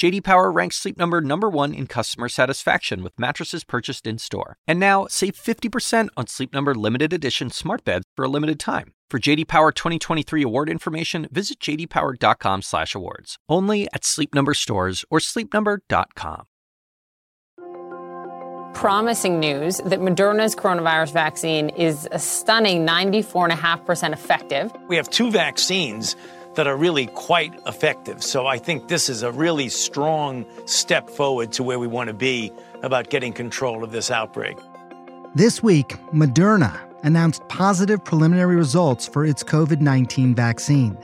JD Power ranks Sleep Number number 1 in customer satisfaction with mattresses purchased in-store. And now, save 50% on Sleep Number limited edition smart beds for a limited time. For JD Power 2023 award information, visit jdpower.com/awards. Only at Sleep Number stores or sleepnumber.com. Promising news that Moderna's coronavirus vaccine is a stunning 94.5% effective. We have two vaccines that are really quite effective. So I think this is a really strong step forward to where we want to be about getting control of this outbreak. This week, Moderna announced positive preliminary results for its COVID 19 vaccine.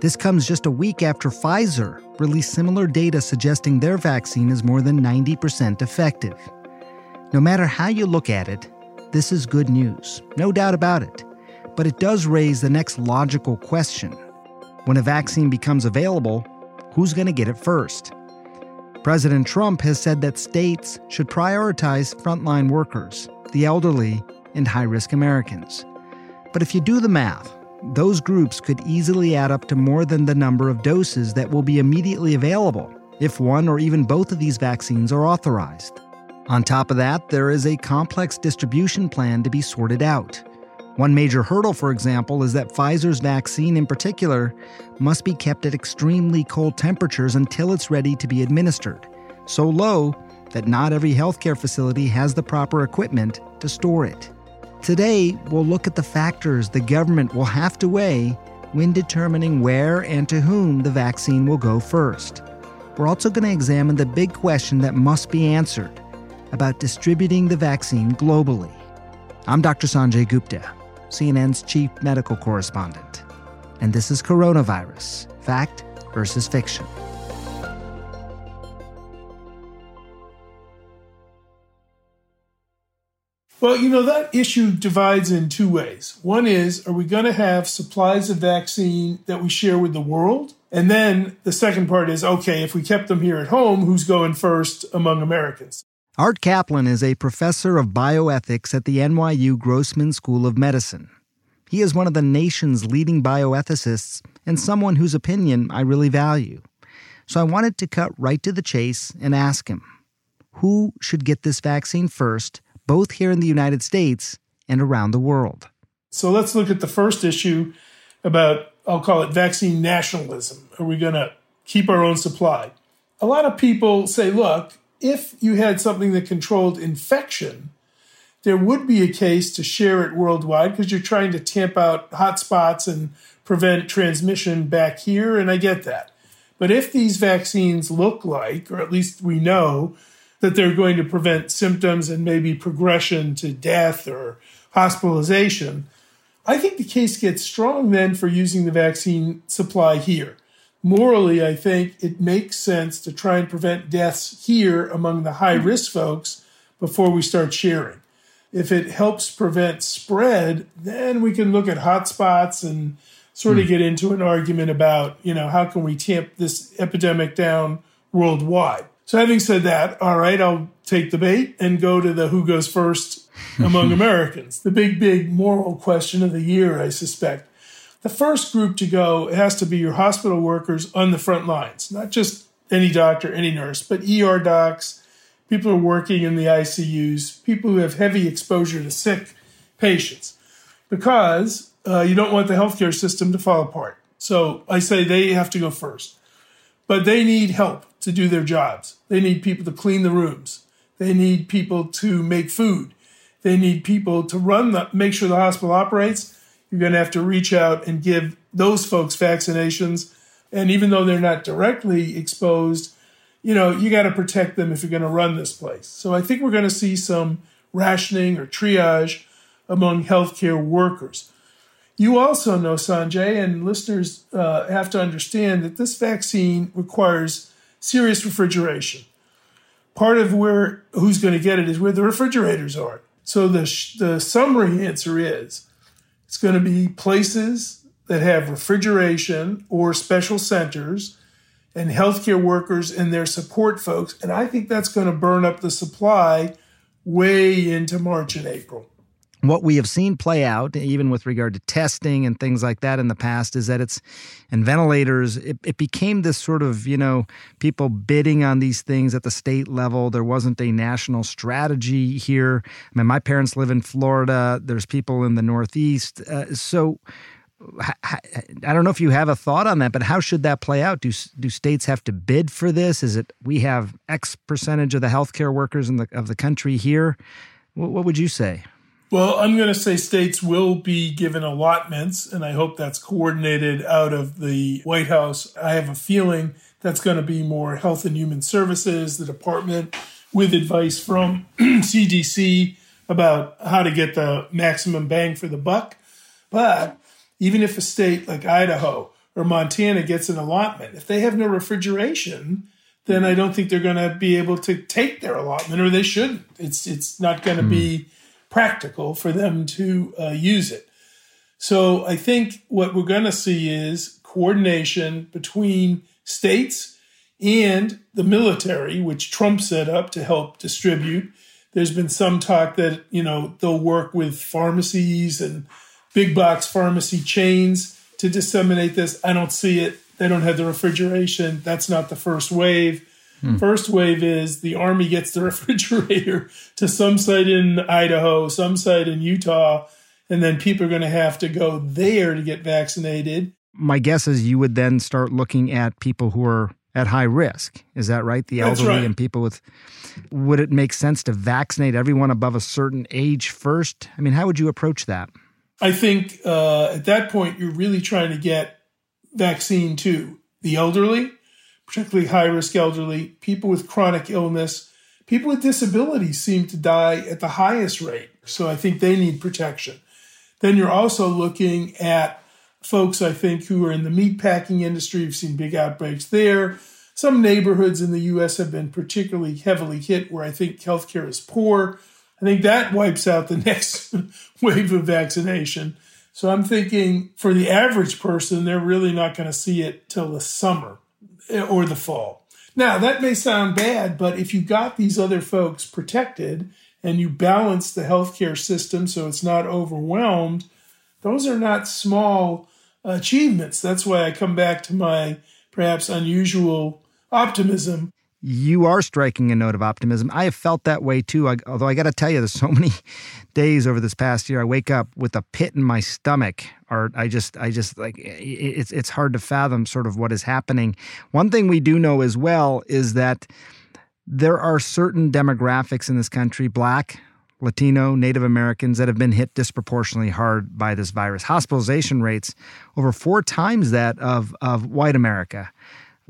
This comes just a week after Pfizer released similar data suggesting their vaccine is more than 90% effective. No matter how you look at it, this is good news, no doubt about it. But it does raise the next logical question when a vaccine becomes available, who's going to get it first? President Trump has said that states should prioritize frontline workers, the elderly, and high risk Americans. But if you do the math, those groups could easily add up to more than the number of doses that will be immediately available if one or even both of these vaccines are authorized. On top of that, there is a complex distribution plan to be sorted out. One major hurdle, for example, is that Pfizer's vaccine in particular must be kept at extremely cold temperatures until it's ready to be administered, so low that not every healthcare facility has the proper equipment to store it. Today, we'll look at the factors the government will have to weigh when determining where and to whom the vaccine will go first. We're also going to examine the big question that must be answered about distributing the vaccine globally. I'm Dr. Sanjay Gupta, CNN's chief medical correspondent, and this is Coronavirus Fact versus Fiction. Well, you know, that issue divides in two ways. One is, are we going to have supplies of vaccine that we share with the world? And then the second part is, okay, if we kept them here at home, who's going first among Americans? Art Caplan is a professor of bioethics at the NYU Grossman School of Medicine. He is one of the nation's leading bioethicists and someone whose opinion I really value. So I wanted to cut right to the chase and ask him who should get this vaccine first both here in the United States and around the world. So let's look at the first issue about, I'll call it vaccine nationalism. Are we going to keep our own supply? A lot of people say, look, if you had something that controlled infection, there would be a case to share it worldwide because you're trying to tamp out hotspots and prevent transmission back here, and I get that. But if these vaccines look like, or at least we know, that they're going to prevent symptoms and maybe progression to death or hospitalization, I think the case gets strong then for using the vaccine supply here. Morally, I think it makes sense to try and prevent deaths here among the high risk folks before we start sharing. If it helps prevent spread, then we can look at hotspots and sort of hmm. get into an argument about, you know, how can we tamp this epidemic down worldwide. So, having said that, all right, I'll take the bait and go to the who goes first among Americans. The big, big moral question of the year, I suspect. The first group to go has to be your hospital workers on the front lines, not just any doctor, any nurse, but ER docs, people who are working in the ICUs, people who have heavy exposure to sick patients, because uh, you don't want the healthcare system to fall apart. So I say they have to go first. But they need help to do their jobs. They need people to clean the rooms. They need people to make food. They need people to run the, make sure the hospital operates. You're going to have to reach out and give those folks vaccinations. And even though they're not directly exposed, you know, you got to protect them if you're going to run this place. So I think we're going to see some rationing or triage among healthcare workers. You also know, Sanjay, and listeners uh, have to understand that this vaccine requires serious refrigeration. Part of where who's going to get it is where the refrigerators are. So the the summary answer is it's going to be places that have refrigeration or special centers. and healthcare workers and their support folks. And I think that's going to burn up the supply way into March and April what we have seen play out, even with regard to testing and things like that in the past, is that it's and ventilators. It, it, became this sort of you know people bidding on these things at the state level. There wasn't a national strategy here. I mean, my parents live in Florida. There's people in the Northeast, uh, so. I don't know if you have a thought on that, but how should that play out? Do do states have to bid for this? Is it we have X percentage of the healthcare workers in the of the country here? What, what would you say? Well, I'm going to say states will be given allotments, and I hope that's coordinated out of the White House. I have a feeling that's going to be more Health and Human Services, the department, with advice from CDC about how to get the maximum bang for the buck. But even if a state like Idaho or Montana gets an allotment, if they have no refrigeration, then I don't think they're going to be able to take their allotment, or they shouldn't. It's it's not going to mm. be practical for them to uh, use it. So I think what we're going to see is coordination between states and the military, which Trump set up to help distribute. There's been some talk that, you know, they'll work with pharmacies and big box pharmacy chains to disseminate this. I don't see it. They don't have the refrigeration. That's not the first wave. Hmm. First wave is the Army gets the refrigerator to some site in Idaho, some site in Utah, and then people are going to have to go there to get vaccinated. My guess is you would then start looking at people who are at high risk. Is that right? The elderly right. and people with. Would it make sense to vaccinate everyone above a certain age first? I mean, how would you approach that? I think uh, at that point, you're really trying to get vaccine to the elderly particularly high risk elderly, people with chronic illness, people with disabilities seem to die at the highest rate. So I think they need protection. Then you're also looking at folks, I think, who are in the meatpacking industry. You've seen big outbreaks there. Some neighborhoods in the US have been particularly heavily hit where I think healthcare is poor. I think that wipes out the next wave of vaccination. So I'm thinking for the average person, they're really not going to see it till the summer Uh, or the fall. Now, that may sound bad, but if you got these other folks protected and you balance the healthcare system so it's not overwhelmed, those are not small achievements. That's why I come back to my perhaps unusual optimism you are striking a note of optimism. I have felt that way too. I, although I got to tell you, there's so many days over this past year, I wake up with a pit in my stomach, or I just, I just like it's it's hard to fathom sort of what is happening. One thing we do know as well is that there are certain demographics in this country, Black, Latino, Native Americans, that have been hit disproportionately hard by this virus. Hospitalization rates over four times that of of white America.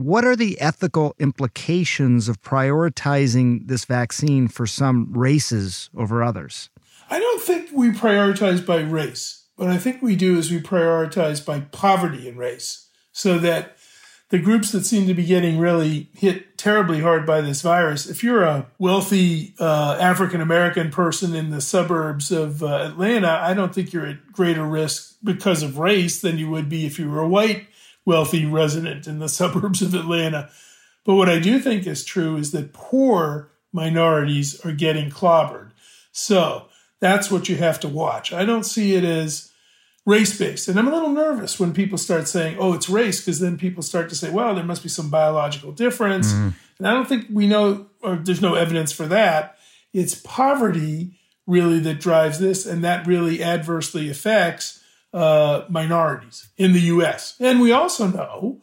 What are the ethical implications of prioritizing this vaccine for some races over others? I don't think we prioritize by race. What I think we do is we prioritize by poverty and race so that the groups that seem to be getting really hit terribly hard by this virus, if you're a wealthy uh, African American person in the suburbs of uh, Atlanta, I don't think you're at greater risk because of race than you would be if you were a white wealthy resident in the suburbs of Atlanta. But what I do think is true is that poor minorities are getting clobbered. So that's what you have to watch. I don't see it as race based. And I'm a little nervous when people start saying, oh, it's race, because then people start to say, well, there must be some biological difference. Mm. And I don't think we know, or there's no evidence for that. It's poverty really that drives this, and that really adversely affects uh, minorities in the US. And we also know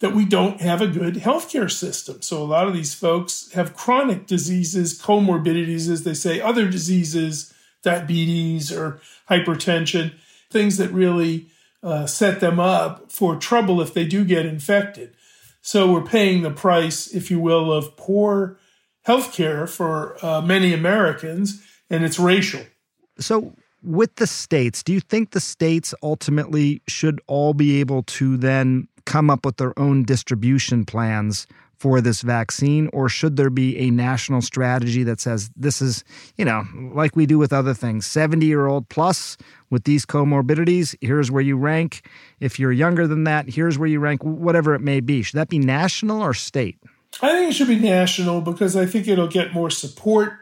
that we don't have a good healthcare system. So a lot of these folks have chronic diseases, comorbidities, as they say, other diseases, diabetes or hypertension, things that really uh, set them up for trouble if they do get infected. So we're paying the price, if you will, of poor healthcare for uh, many Americans, and it's racial. So with the states, do you think the states ultimately should all be able to then come up with their own distribution plans for this vaccine, or should there be a national strategy that says this is, you know, like we do with other things 70 year old plus with these comorbidities, here's where you rank. If you're younger than that, here's where you rank, whatever it may be. Should that be national or state? I think it should be national because I think it'll get more support.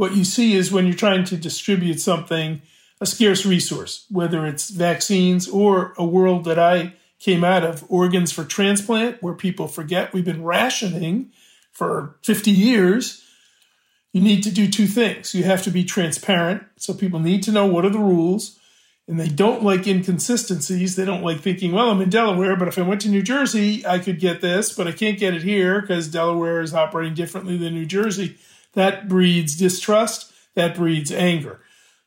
What you see is when you're trying to distribute something, a scarce resource, whether it's vaccines or a world that I came out of, organs for transplant, where people forget we've been rationing for 50 years. You need to do two things. You have to be transparent, so people need to know what are the rules and they don't like inconsistencies. They don't like thinking, well, I'm in Delaware, but if I went to New Jersey, I could get this, but I can't get it here because Delaware is operating differently than New Jersey. That breeds distrust, that breeds anger.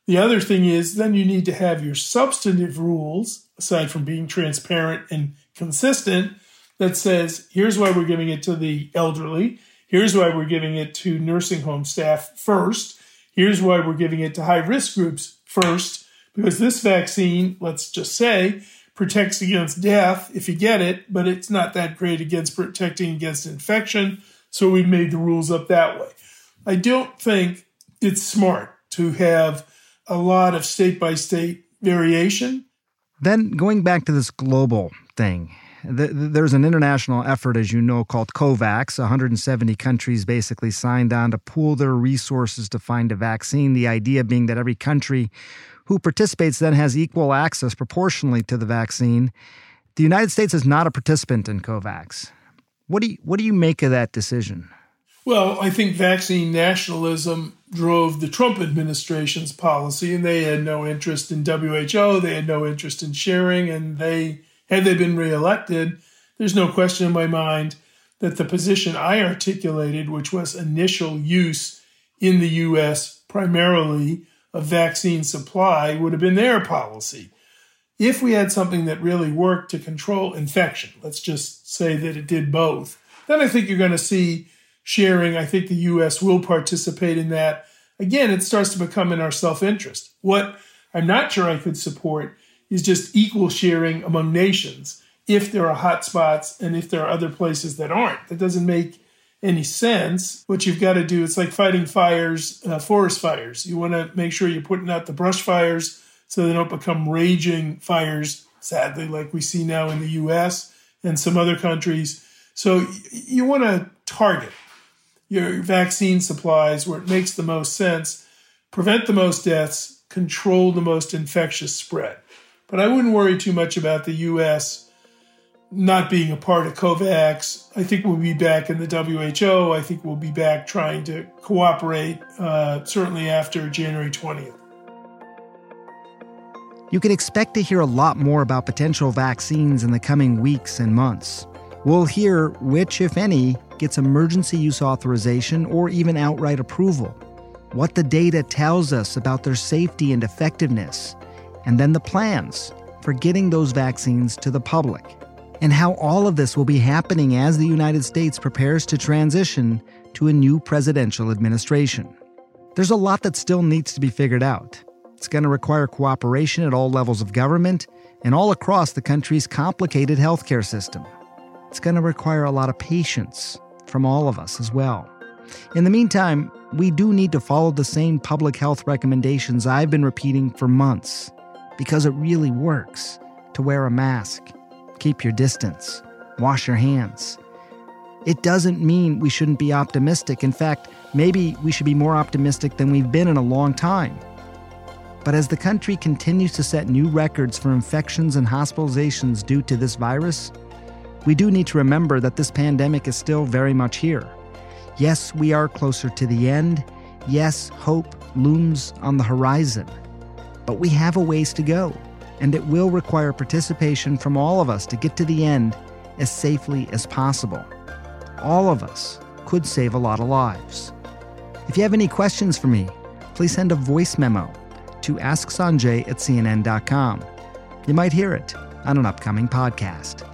The other thing is then you need to have your substantive rules, aside from being transparent and consistent, that says, here's why we're giving it to the elderly. Here's why we're giving it to nursing home staff first. Here's why we're giving it to high risk groups first because this vaccine, let's just say, protects against death if you get it, but it's not that great against protecting against infection. So we've made the rules up that way. I don't think it's smart to have a lot of state by state variation. Then going back to this global thing, there's an international effort, as you know, called COVAX. 170 countries basically signed on to pool their resources to find a vaccine. The idea being that every country who participates then has equal access proportionally to the vaccine. The United States is not a participant in COVAX. What do you, what do you make of that decision? Well, I think vaccine nationalism drove the Trump administration's policy, and they had no interest in WHO. They had no interest in sharing, and they had they been reelected, there's no question in my mind that the position I articulated, which was initial use in the U.S. primarily of vaccine supply would have been their policy. If we had something that really worked to control infection, let's just say that it did both, then I think you're going to see sharing. I think the US will participate in that. Again, it starts to become in our self interest. What I'm not sure I could support is just equal sharing among nations if there are hotspots and if there are other places that aren't. That doesn't make any sense, what you've got to do, it's like fighting fires, uh, forest fires. You want to make sure you're putting out the brush fires so they don't become raging fires, sadly, like we see now in the US and some other countries. So you want to target your vaccine supplies where it makes the most sense, prevent the most deaths, control the most infectious spread. But I wouldn't worry too much about the US not being a part of COVAX. I think we'll be back in the WHO. I think we'll be back trying to cooperate, uh, certainly after January 20th. You can expect to hear a lot more about potential vaccines in the coming weeks and months. We'll hear which, if any, gets emergency use authorization or even outright approval, what the data tells us about their safety and effectiveness, and then the plans for getting those vaccines to the public and how all of this will be happening as the United States prepares to transition to a new presidential administration. There's a lot that still needs to be figured out. It's going to require cooperation at all levels of government and all across the country's complicated healthcare system. It's going to require a lot of patience from all of us as well. In the meantime, we do need to follow the same public health recommendations I've been repeating for months because it really works to wear a mask keep your distance, wash your hands. It doesn't mean we shouldn't be optimistic. In fact, maybe we should be more optimistic than we've been in a long time. But as the country continues to set new records for infections and hospitalizations due to this virus, we do need to remember that this pandemic is still very much here. Yes, we are closer to the end. Yes, hope looms on the horizon. But we have a ways to go and it will require participation from all of us to get to the end as safely as possible. All of us could save a lot of lives. If you have any questions for me, please send a voice memo to asksanjay at cnn.com. You might hear it on an upcoming podcast.